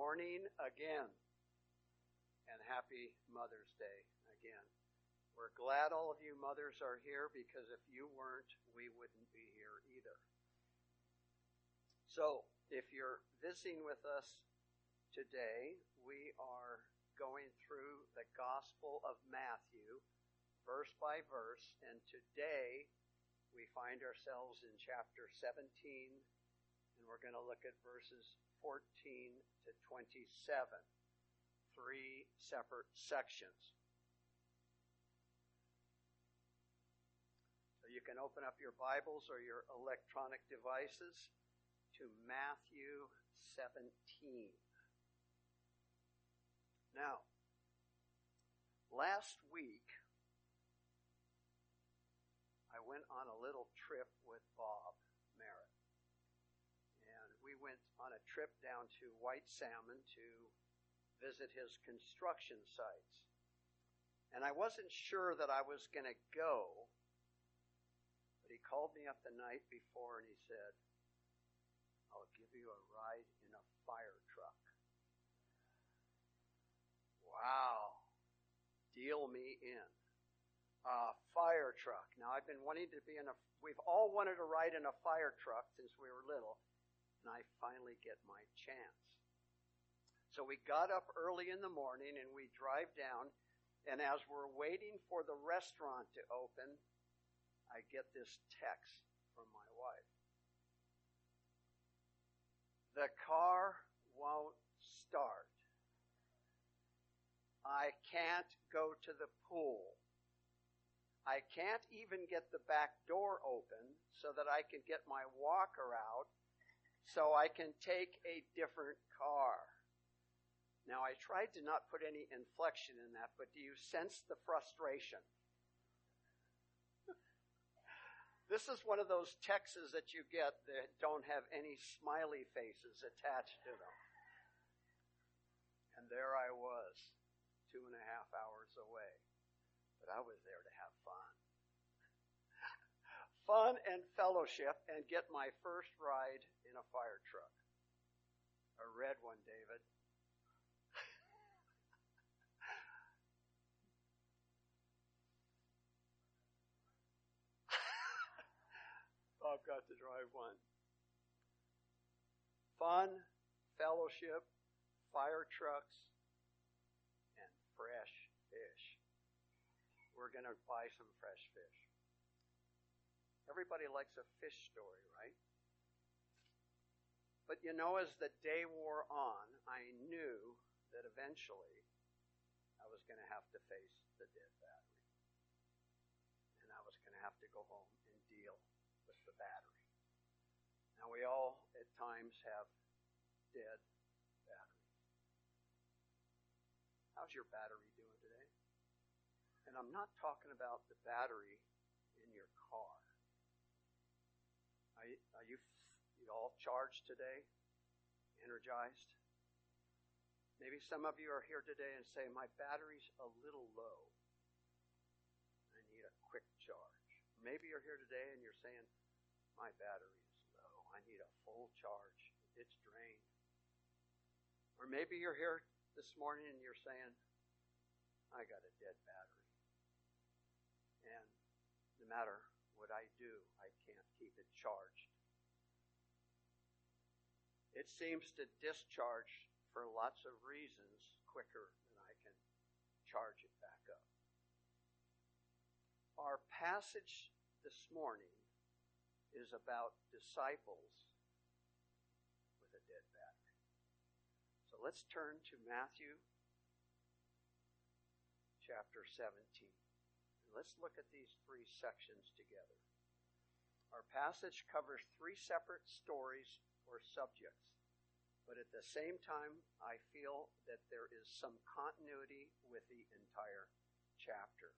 morning again. And happy Mother's Day again. We're glad all of you mothers are here because if you weren't, we wouldn't be here either. So, if you're visiting with us today, we are going through the Gospel of Matthew, verse by verse, and today we find ourselves in chapter 17, and we're going to look at verses 14 to 27, three separate sections. So you can open up your Bibles or your electronic devices to Matthew 17. Now, last week, I went on a little trip with Bob Merritt and we went on a trip down to White Salmon to visit his construction sites. And I wasn't sure that I was going to go, but he called me up the night before and he said, I'll give you a ride in a fire truck. Wow. Deal me in. A fire truck. Now I've been wanting to be in a, we've all wanted to ride in a fire truck since we were little and I finally get my chance. So we got up early in the morning and we drive down, and as we're waiting for the restaurant to open, I get this text from my wife. The car won't start. I can't go to the pool. I can't even get the back door open so that I can get my walker out so I can take a different car. Now, I tried to not put any inflection in that, but do you sense the frustration? this is one of those texts that you get that don't have any smiley faces attached to them. And there I was, two and a half hours away. But I was there to have fun fun and fellowship and get my first ride in a fire truck. A red one, David. Bob got to drive one. Fun, fellowship, fire trucks, and fresh fish. We're going to buy some fresh fish. Everybody likes a fish story, right? But you know, as the day wore on, I knew that eventually I was going to have to face the dead battery. And I was going to have to go home and deal with the battery. Now, we all at times have dead batteries. How's your battery doing today? And I'm not talking about the battery in your car. Are you, are you, you all charged today? Energized? Maybe some of you are here today and say, My battery's a little low. I need a quick charge. Maybe you're here today and you're saying, My battery is low. I need a full charge. It's drained. Or maybe you're here this morning and you're saying, I got a dead battery. And no matter what I do, I can't keep it charged. It seems to discharge for lots of reasons quicker than I can charge it back up. Our passage this morning is about disciples with a dead battery. So let's turn to Matthew chapter 17. And Let's look at these three sections together. Our passage covers three separate stories or subjects, but at the same time, I feel that there is some continuity with the entire chapter.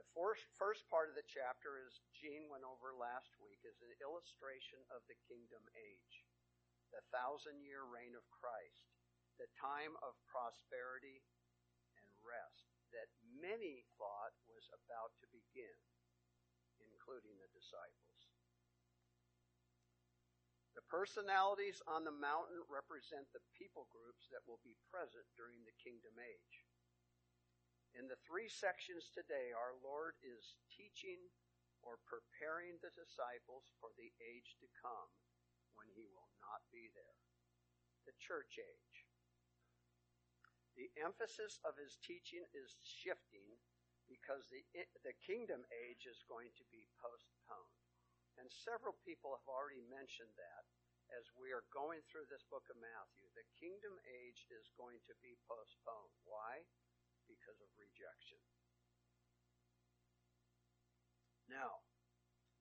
The first, first part of the chapter, as Gene went over last week, is an illustration of the kingdom age, the thousand year reign of Christ, the time of prosperity and rest that many thought was about to begin, including the disciples. The personalities on the mountain represent the people groups that will be present during the kingdom age. In the three sections today, our Lord is teaching or preparing the disciples for the age to come when he will not be there. The church age. The emphasis of his teaching is shifting because the, the kingdom age is going to be postponed. And several people have already mentioned that as we are going through this book of Matthew. The kingdom age is going to be postponed. Why? Because of rejection. Now,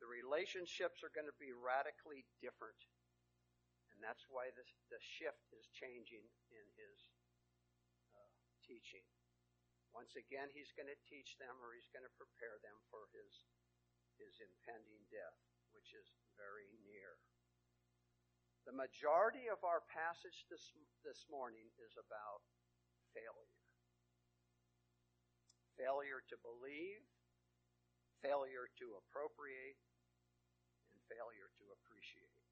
the relationships are going to be radically different. And that's why this, the shift is changing in his uh, teaching. Once again, he's going to teach them or he's going to prepare them for his, his impending death, which is very near. The majority of our passage this, this morning is about failure. Failure to believe, failure to appropriate, and failure to appreciate.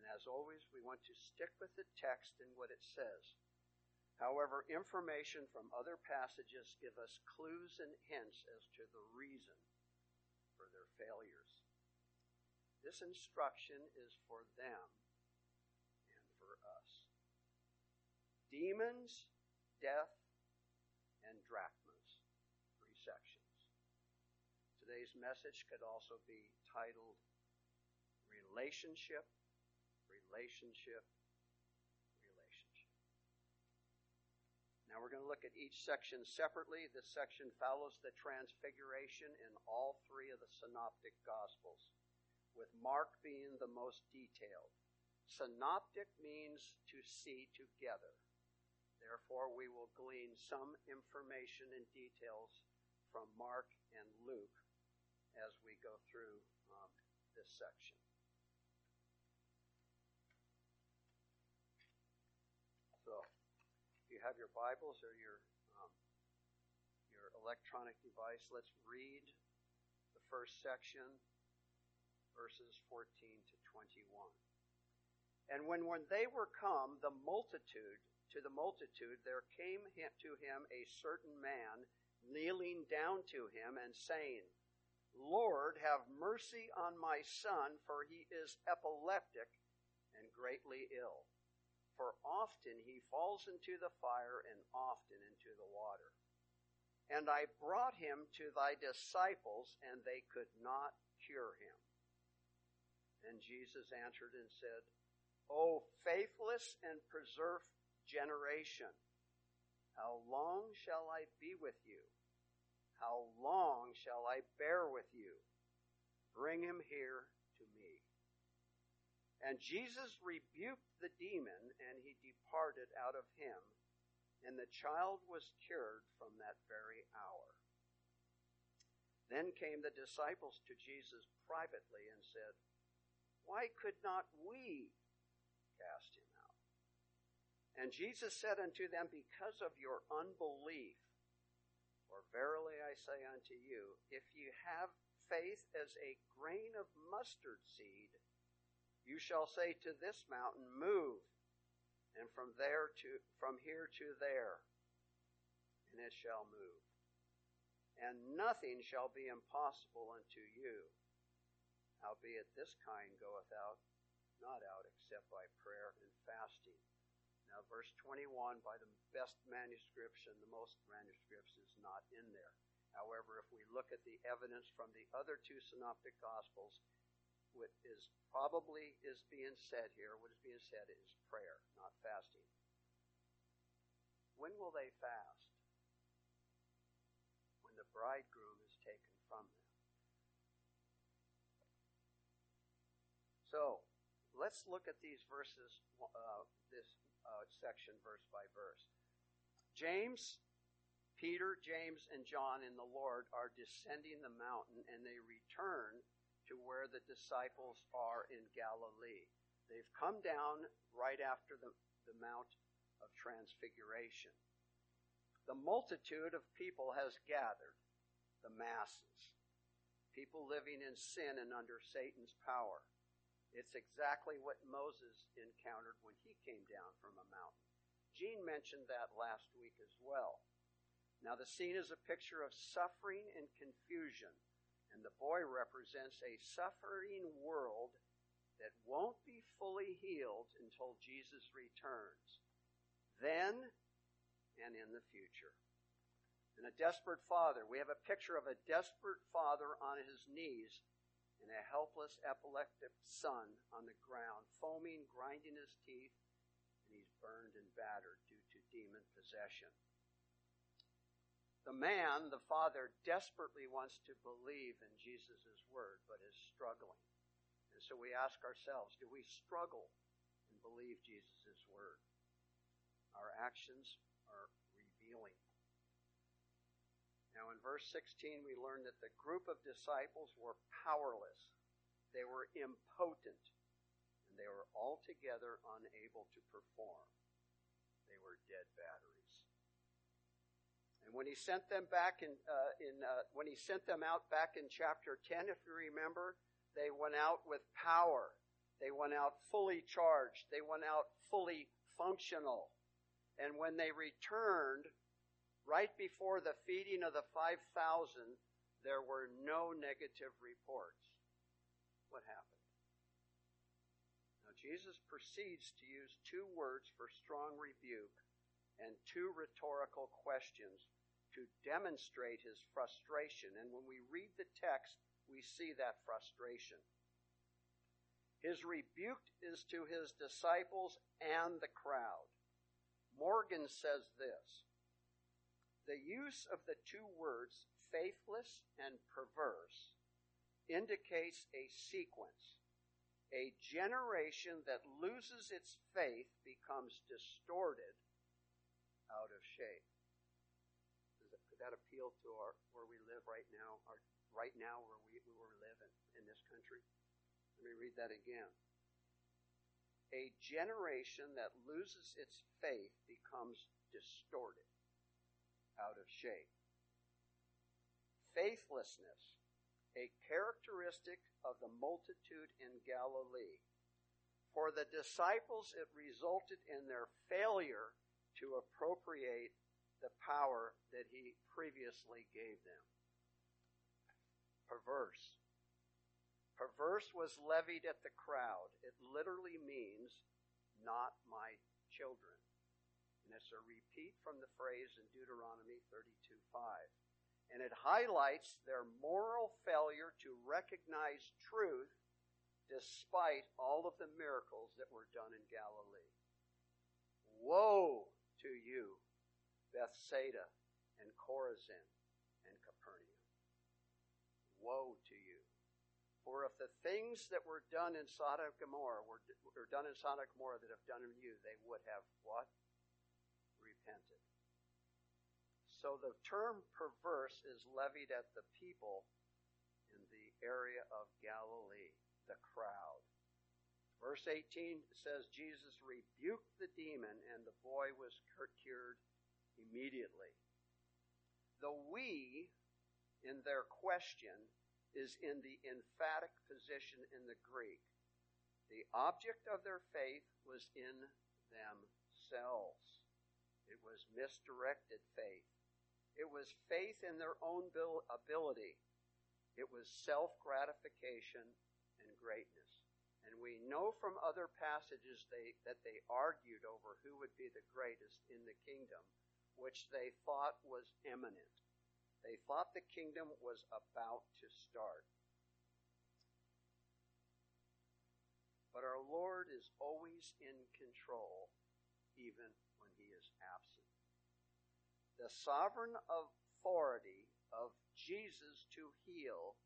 And as always, we want to stick with the text and what it says. However, information from other passages give us clues and hints as to the reason for their failures. This instruction is for them and for us. Demons, death, and drachmas. Three sections. Today's message could also be titled Relationship, Relationship, Relationship. Now we're going to look at each section separately. This section follows the transfiguration in all three of the synoptic gospels with Mark being the most detailed. Synoptic means to see together. Therefore, we will glean some information and details from Mark and Luke as we go through um, this section. So, if you have your Bibles or your um, your electronic device, let's read the first section verses 14 to 21. And when, when they were come, the multitude, to the multitude, there came to him a certain man, kneeling down to him and saying, Lord, have mercy on my son, for he is epileptic and greatly ill. For often he falls into the fire and often into the water. And I brought him to thy disciples, and they could not cure him. And Jesus answered and said, O faithless and perverse generation, how long shall I be with you? How long shall I bear with you? Bring him here. And Jesus rebuked the demon, and he departed out of him, and the child was cured from that very hour. Then came the disciples to Jesus privately and said, why could not we cast him out? And Jesus said unto them, Because of your unbelief. For verily I say unto you, if you have faith as a grain of mustard seed, you shall say to this mountain, Move, and from there to from here to there, and it shall move. And nothing shall be impossible unto you. Howbeit this kind goeth out, not out except by prayer and fasting. Now, verse 21, by the best manuscripts and the most manuscripts, is not in there. However, if we look at the evidence from the other two synoptic gospels, what is probably is being said here, what is being said is prayer, not fasting. When will they fast? When the bridegroom is taken from them. So, let's look at these verses, uh, this uh, section verse by verse. James, Peter, James, and John in the Lord are descending the mountain and they return to where the disciples are in Galilee. They've come down right after the, the Mount of Transfiguration. The multitude of people has gathered, the masses, people living in sin and under Satan's power It's exactly what Moses encountered when he came down from a mountain. Gene mentioned that last week as well. Now, the scene is a picture of suffering and confusion, and the boy represents a suffering world that won't be fully healed until Jesus returns. Then and in the future. And a desperate father. We have a picture of a desperate father on his knees and a helpless epileptic son on the ground, foaming, grinding his teeth, and he's burned and battered due to demon possession. The man, the father, desperately wants to believe in Jesus' word, but is struggling. And so we ask ourselves, do we struggle and believe Jesus' word? Our actions are revealing. Now, in verse 16, we learn that the group of disciples were powerless, they were impotent, and they were altogether unable to perform. They were dead batteries. And when he sent them back in, uh, in uh, when he sent them out back in chapter 10, if you remember, they went out with power. They went out fully charged. They went out fully functional. And when they returned, right before the feeding of the 5,000, there were no negative reports. What happened? Now, Jesus proceeds to use two words for strong rebuke and two rhetorical questions to demonstrate his frustration. And when we read the text, we see that frustration. His rebuke is to his disciples and the crowd. Morgan says this the use of the two words faithless and perverse indicates a sequence. A generation that loses its faith becomes distorted out of shape. That, could that appeal to our where we live right now, our, right now where we, where we live in, in this country? Let me read that again. A generation that loses its faith becomes distorted out of shape. Faithlessness, a characteristic of the multitude in Galilee. For the disciples, it resulted in their failure to appropriate the power that he previously gave them. Perverse. Perverse was levied at the crowd. It literally means, not my children. And it's a repeat from the phrase in Deuteronomy 32 5. And it highlights their moral failure to recognize truth despite all of the miracles that were done in Galilee. Woe to you, Bethsaida and Chorazin and Capernaum. Woe to you. For if the things that were done in Sodom and Gomorrah were, were done in Sodom and Gomorrah that have done in you, they would have what? repented. So the term perverse is levied at the people in the area of Galilee, the crowd. Verse 18 says Jesus rebuked the demon and the boy was cured immediately. The we in their question is in the emphatic position in the Greek. The object of their faith was in themselves. It was misdirected faith. It was faith in their own ability. It was self gratification and greatness. And we know from other passages they, that they argued over who would be the greatest in the kingdom, which they thought was imminent. They thought the kingdom was about to start. But our Lord is always in control, even when he is absent. The sovereign authority of Jesus to heal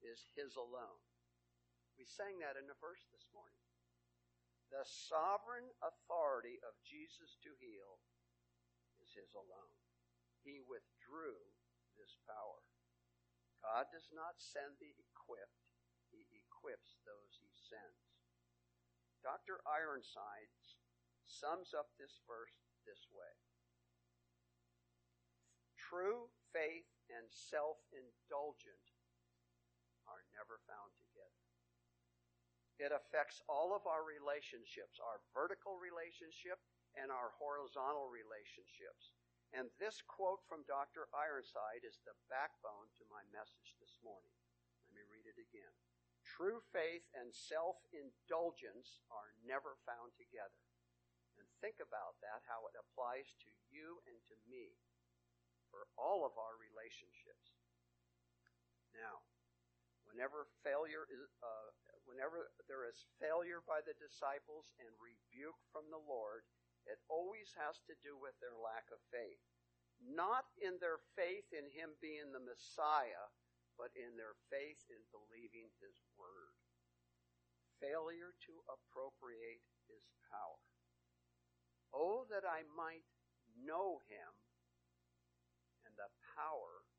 is his alone. We sang that in the verse this morning. The sovereign authority of Jesus to heal is his alone. He withdrew this power. God does not send the equipped, he equips those he sends. Dr. Ironsides sums up this verse this way True faith and self indulgent are never found together. It affects all of our relationships, our vertical relationship and our horizontal relationships. And this quote from Dr. Ironside is the backbone to my message this morning. Let me read it again. True faith and self indulgence are never found together. And think about that, how it applies to you and to me for all of our relationships. Now, whenever failure is, uh, whenever there is failure by the disciples and rebuke from the Lord, it always has to do with their lack of faith. Not in their faith in Him being the Messiah, but in their faith in believing His Word. Failure to appropriate His power. Oh, that I might know Him and the power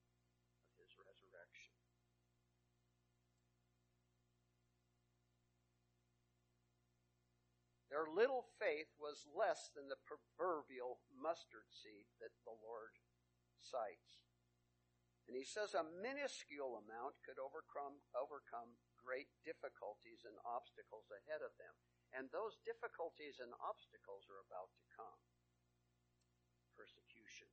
Their little faith was less than the proverbial mustard seed that the Lord cites. And he says a minuscule amount could overcome, overcome great difficulties and obstacles ahead of them. And those difficulties and obstacles are about to come. Persecution.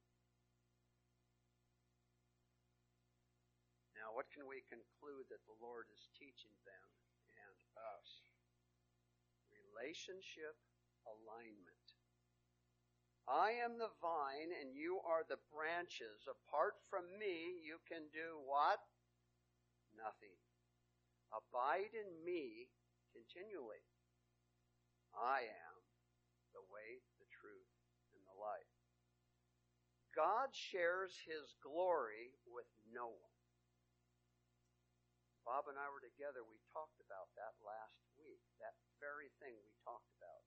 Now, what can we conclude that the Lord is teaching them? Relationship alignment. I am the vine and you are the branches. Apart from me, you can do what? Nothing. Abide in me continually. I am the way, the truth, and the life. God shares his glory with no one. Bob and I were together. We talked about that last very thing we talked about.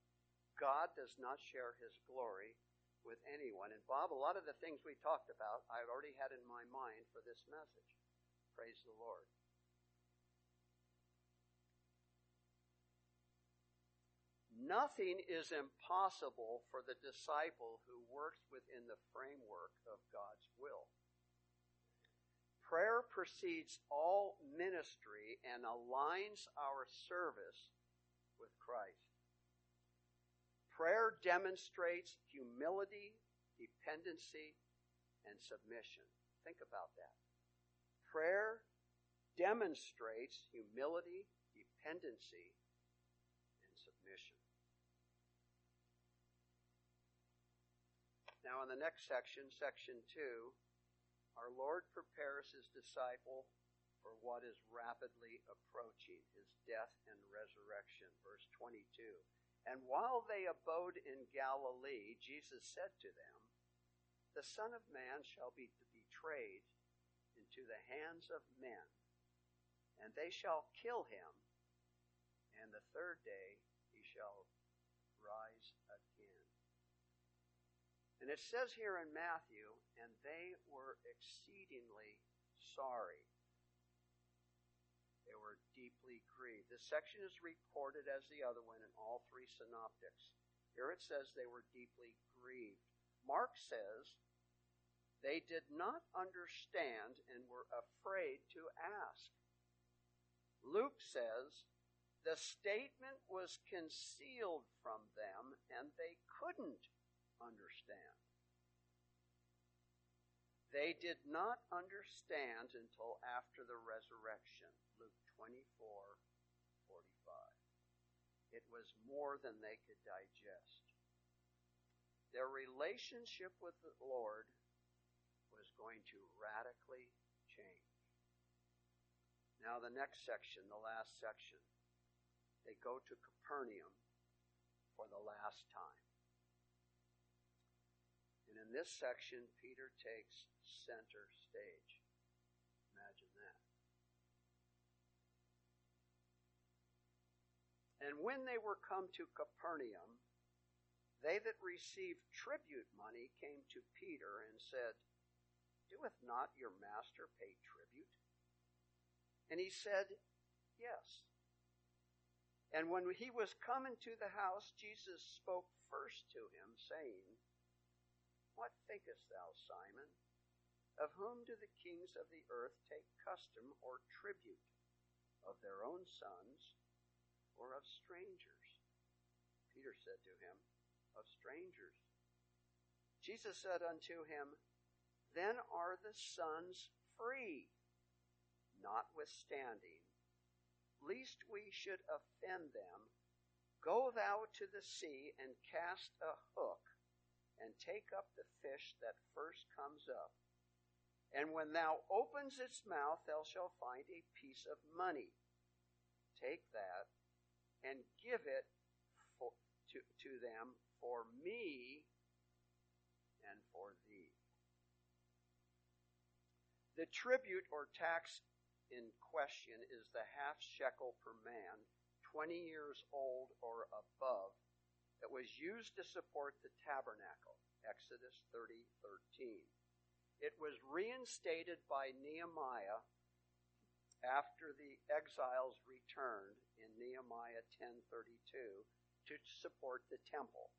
God does not share his glory with anyone. And Bob, a lot of the things we talked about, I've already had in my mind for this message. Praise the Lord. Nothing is impossible for the disciple who works within the framework of God's will. Prayer precedes all ministry and aligns our service with Christ. Prayer demonstrates humility, dependency, and submission. Think about that. Prayer demonstrates humility, dependency, and submission. Now, in the next section, section 2, our Lord prepares his disciple for what is rapidly approaching his death and resurrection. Verse 22. And while they abode in Galilee, Jesus said to them, The Son of Man shall be betrayed into the hands of men, and they shall kill him, and the third day he shall rise again. And it says here in Matthew, and they were exceedingly sorry deeply grieved. This section is reported as the other one in all three synoptics. Here it says they were deeply grieved. Mark says they did not understand and were afraid to ask. Luke says the statement was concealed from them and they couldn't understand. They did not understand until after the resurrection. 24, 45. It was more than they could digest. Their relationship with the Lord was going to radically change. Now, the next section, the last section, they go to Capernaum for the last time. And in this section, Peter takes center stage. And when they were come to Capernaum, they that received tribute money came to Peter and said, Doeth not your master pay tribute? And he said, Yes. And when he was come into the house, Jesus spoke first to him, saying, What thinkest thou, Simon? Of whom do the kings of the earth take custom or tribute? Of their own sons or of strangers? Peter said to him, Of strangers. Jesus said unto him, Then are the sons free. Notwithstanding, lest we should offend them, go thou to the sea and cast a hook, and take up the fish that first comes up. And when thou opens its mouth, thou shalt find a piece of money. Take that and give it for, to, to them for me and for thee. The tribute or tax in question is the half shekel per man, 20 years old or above, that was used to support the tabernacle. Exodus 30, 13. It was reinstated by Nehemiah after the exiles returned in Nehemiah 10:32 to support the temple.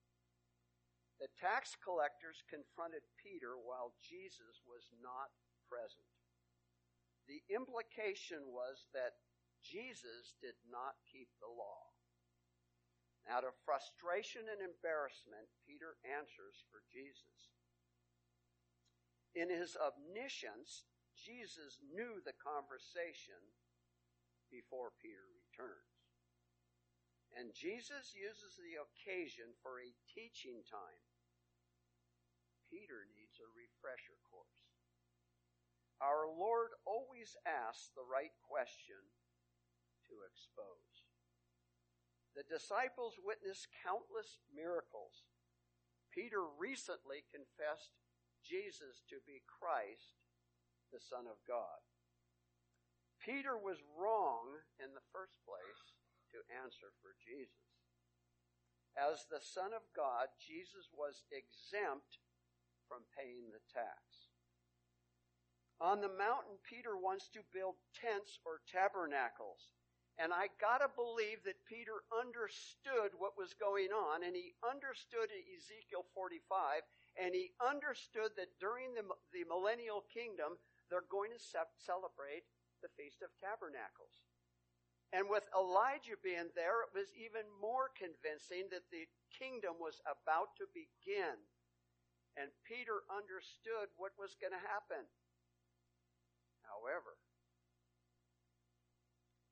The tax collectors confronted Peter while Jesus was not present. The implication was that Jesus did not keep the law. Out of frustration and embarrassment, Peter answers for Jesus. In his omniscience, Jesus knew the conversation before Peter returns. And Jesus uses the occasion for a teaching time. Peter needs a refresher course. Our Lord always asks the right question to expose. The disciples witnessed countless miracles. Peter recently confessed Jesus to be Christ, the Son of God. Peter was wrong in the first place to answer for Jesus. As the Son of God, Jesus was exempt from paying the tax. On the mountain, Peter wants to build tents or tabernacles. And I gotta believe that Peter understood what was going on, and he understood Ezekiel 45, and he understood that during the, the millennial kingdom, they're going to celebrate the Feast of Tabernacles. And with Elijah being there, it was even more convincing that the kingdom was about to begin. And Peter understood what was going to happen. However,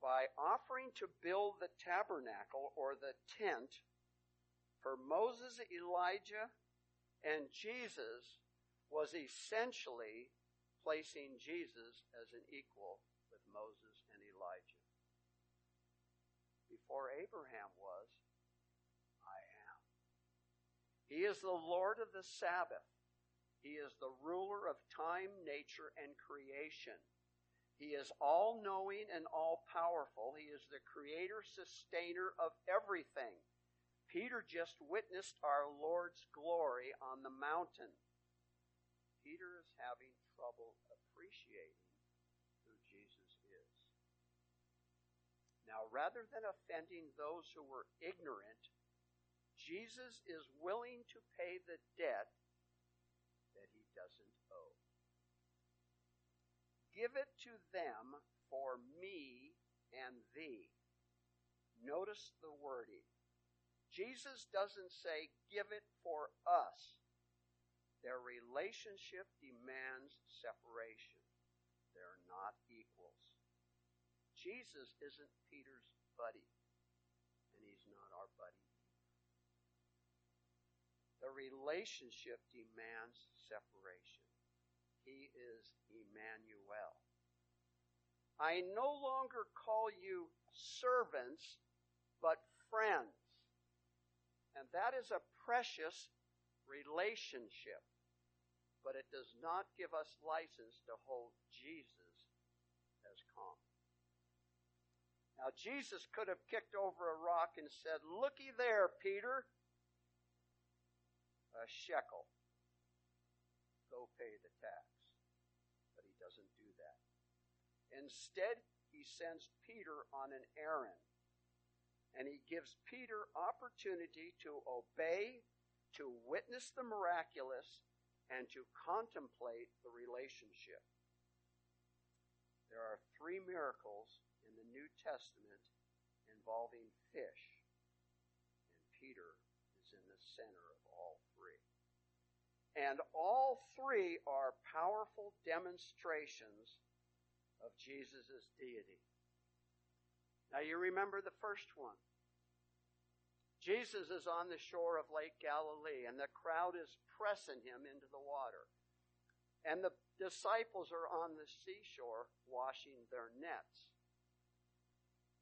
by offering to build the tabernacle or the tent for Moses, Elijah, and Jesus was essentially placing Jesus as an equal with Moses and Elijah. Before Abraham was, I am. He is the Lord of the Sabbath. He is the ruler of time, nature, and creation. He is all knowing and all powerful. He is the creator, sustainer of everything. Peter just witnessed our Lord's glory on the mountain. Peter is having trouble appreciating who Jesus is. Now, rather than offending those who were ignorant, Jesus is willing to pay the debt that he doesn't owe. Give it to them for me and thee. Notice the wording. Jesus doesn't say, give it for us. Their relationship demands separation. They're not equals. Jesus isn't Peter's buddy, and he's not our buddy. The relationship demands separation. He is Emmanuel. I no longer call you servants, but friends. And that is a precious relationship. But it does not give us license to hold Jesus as common. Now, Jesus could have kicked over a rock and said, Looky there, Peter, a shekel. Go pay the tax. But he doesn't do that. Instead, he sends Peter on an errand. And he gives Peter opportunity to obey, to witness the miraculous, and to contemplate the relationship. There are three miracles New Testament involving fish. And Peter is in the center of all three. And all three are powerful demonstrations of Jesus' deity. Now you remember the first one. Jesus is on the shore of Lake Galilee and the crowd is pressing him into the water. And the disciples are on the seashore washing their nets.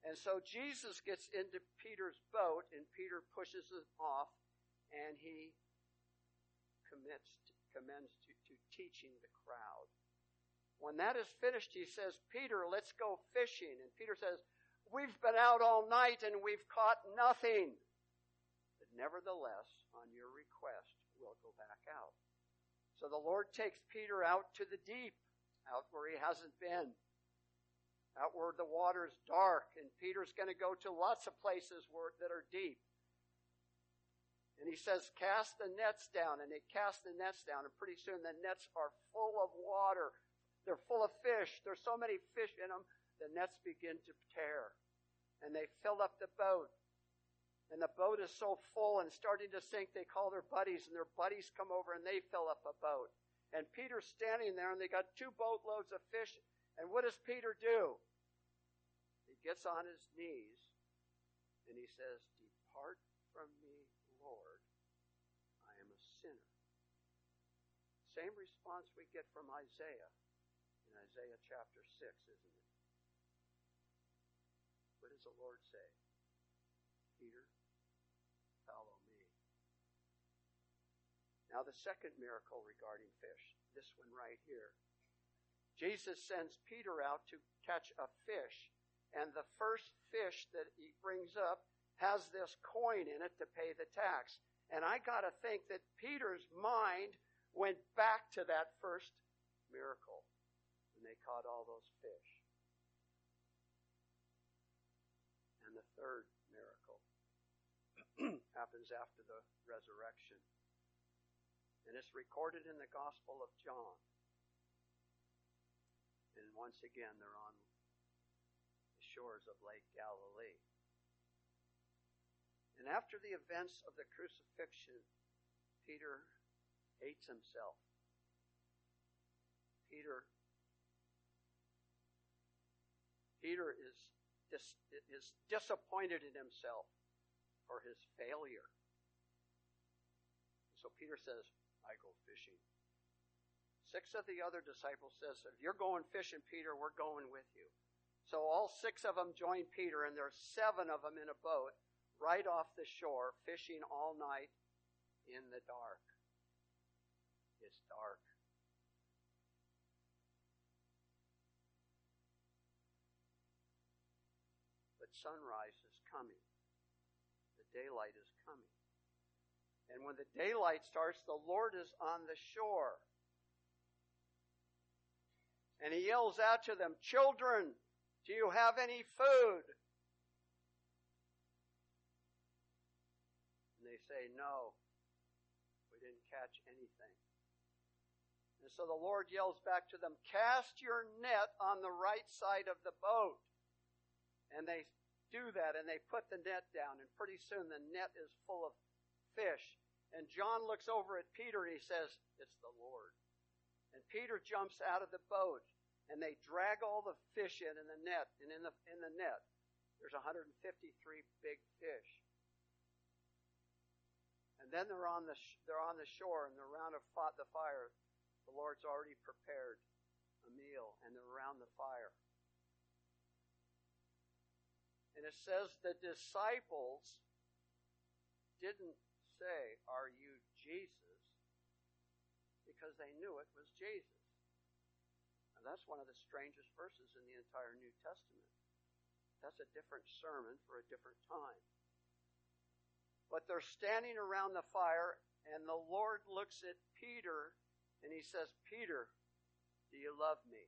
And so Jesus gets into Peter's boat and Peter pushes him off and he commits to, commends to, to teaching the crowd. When that is finished, he says, Peter, let's go fishing. And Peter says, We've been out all night and we've caught nothing. But nevertheless, on your request, we'll go back out. So the Lord takes Peter out to the deep, out where he hasn't been, out where the is dark, and Peter's going to go to lots of places where, that are deep. And he says, cast the nets down, and they cast the nets down, and pretty soon the nets are full of water. They're full of fish. There's so many fish in them the nets begin to tear. And they fill up the boat. And the boat is so full and starting to sink, they call their buddies, and their buddies come over and they fill up a boat. And Peter's standing there, and they got two boatloads of fish. And what does Peter do? Gets on his knees and he says, Depart from me, Lord. I am a sinner. Same response we get from Isaiah in Isaiah chapter 6, isn't it? What does the Lord say? Peter, follow me. Now, the second miracle regarding fish, this one right here. Jesus sends Peter out to catch a fish, and the first fish that he brings up has this coin in it to pay the tax. And I got to think that Peter's mind went back to that first miracle when they caught all those fish. And the third miracle happens after the resurrection. And it's recorded in the Gospel of John. And once again, they're on shores of Lake Galilee. And after the events of the crucifixion, Peter hates himself. Peter Peter is dis, is disappointed in himself for his failure. So Peter says, I go fishing. Six of the other disciples says, if you're going fishing, Peter, we're going with you. So all six of them join Peter, and there's seven of them in a boat right off the shore, fishing all night in the dark. It's dark. But sunrise is coming. The daylight is coming. And when the daylight starts, the Lord is on the shore. And he yells out to them, Children, do you have any food? And they say, No, we didn't catch anything. And so the Lord yells back to them, Cast your net on the right side of the boat. And they do that and they put the net down and pretty soon the net is full of fish. And John looks over at Peter and he says, It's the Lord. And Peter jumps out of the boat and they drag all the fish in in the net. And in the, in the net, there's 153 big fish. And then they're on the, they're on the shore and they're around the fire. The Lord's already prepared a meal and they're around the fire. And it says the disciples didn't say, Are you Jesus? Because they knew it was Jesus. And that's one of the strangest verses in the entire New Testament. That's a different sermon for a different time. But they're standing around the fire, and the Lord looks at Peter and he says, Peter, do you love me?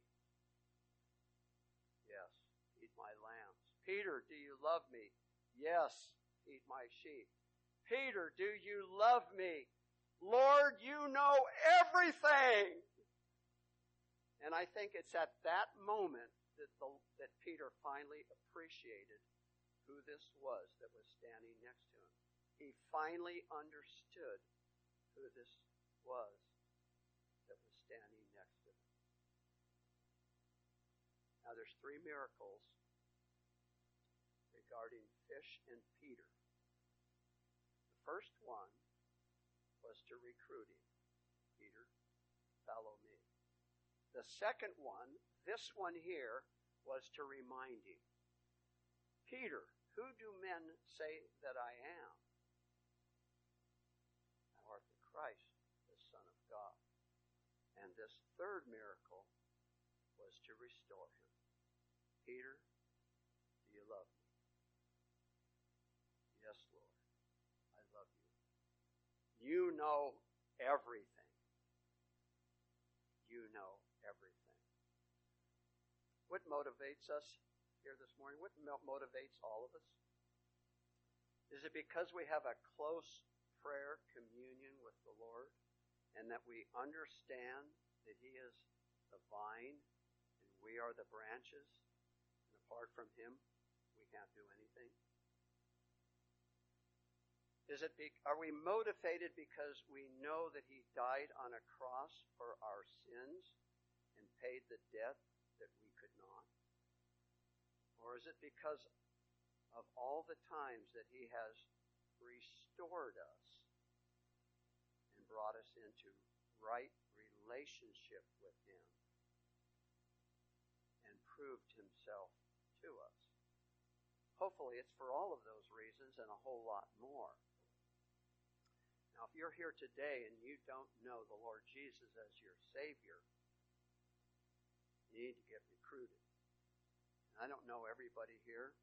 Yes, feed my lambs. Peter, do you love me? Yes, feed my sheep. Peter, do you love me? Lord, you know everything. And I think it's at that moment that, the, that Peter finally appreciated who this was that was standing next to him. He finally understood who this was that was standing next to him. Now, there's three miracles regarding fish and Peter. The first one was to recruit him. Peter, follow me. The second one, this one here, was to remind him. Peter, who do men say that I am? Thou art the Christ, the Son of God. And this third miracle was to restore him. Peter, do you love me? Yes, Lord, I love you. You know everything. You know. What motivates us here this morning? What motivates all of us? Is it because we have a close prayer communion with the Lord and that we understand that He is the vine and we are the branches and apart from Him we can't do anything? Is it be, are we motivated because we know that He died on a cross for our sins and paid the debt that we? Or is it because of all the times that He has restored us and brought us into right relationship with Him and proved Himself to us? Hopefully, it's for all of those reasons and a whole lot more. Now, if you're here today and you don't know the Lord Jesus as your Savior, you need to get recruited. I don't know everybody here.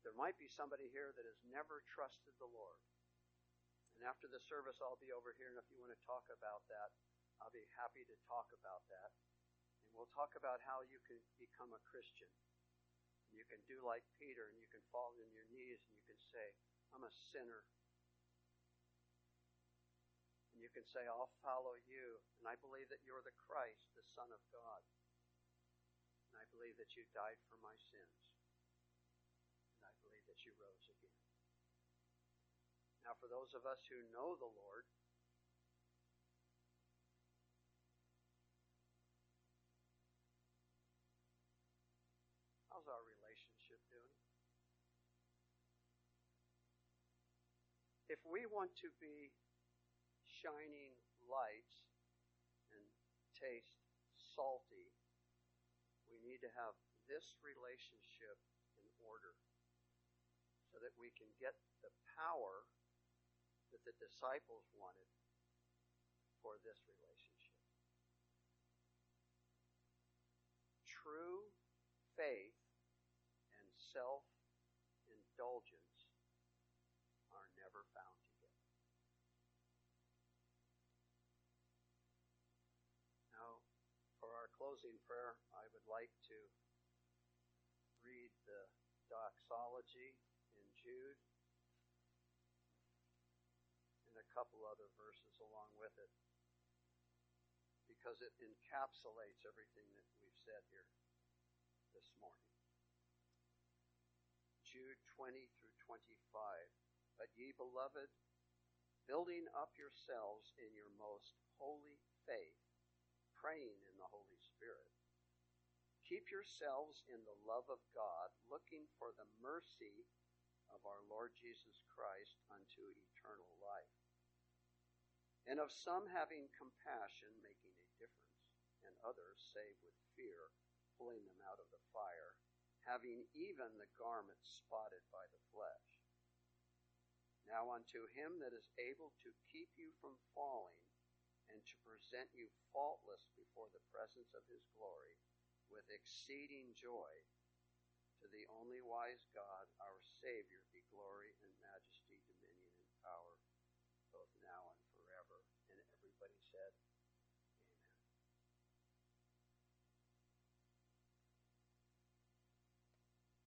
There might be somebody here that has never trusted the Lord. And after the service, I'll be over here, and if you want to talk about that, I'll be happy to talk about that. And we'll talk about how you can become a Christian. And you can do like Peter, and you can fall on your knees, and you can say, I'm a sinner. And you can say, I'll follow you, and I believe that you're the Christ, the Son of God. I believe that you died for my sins. And I believe that you rose again. Now, for those of us who know the Lord, how's our relationship doing? If we want to be shining lights and taste salty, need to have this relationship in order so that we can get the power that the disciples wanted for this relationship. True faith and self indulgence are never found together. Now, for our closing prayer, I would like to read the doxology in Jude and a couple other verses along with it because it encapsulates everything that we've said here this morning. Jude 20 through 25. But ye beloved, building up yourselves in your most holy faith, praying in the Holy Spirit. Keep yourselves in the love of God, looking for the mercy of our Lord Jesus Christ unto eternal life. And of some having compassion, making a difference, and others save with fear, pulling them out of the fire, having even the garments spotted by the flesh. Now unto him that is able to keep you from falling, and to present you faultless before the presence of his glory with exceeding joy. To the only wise God, our Savior, be glory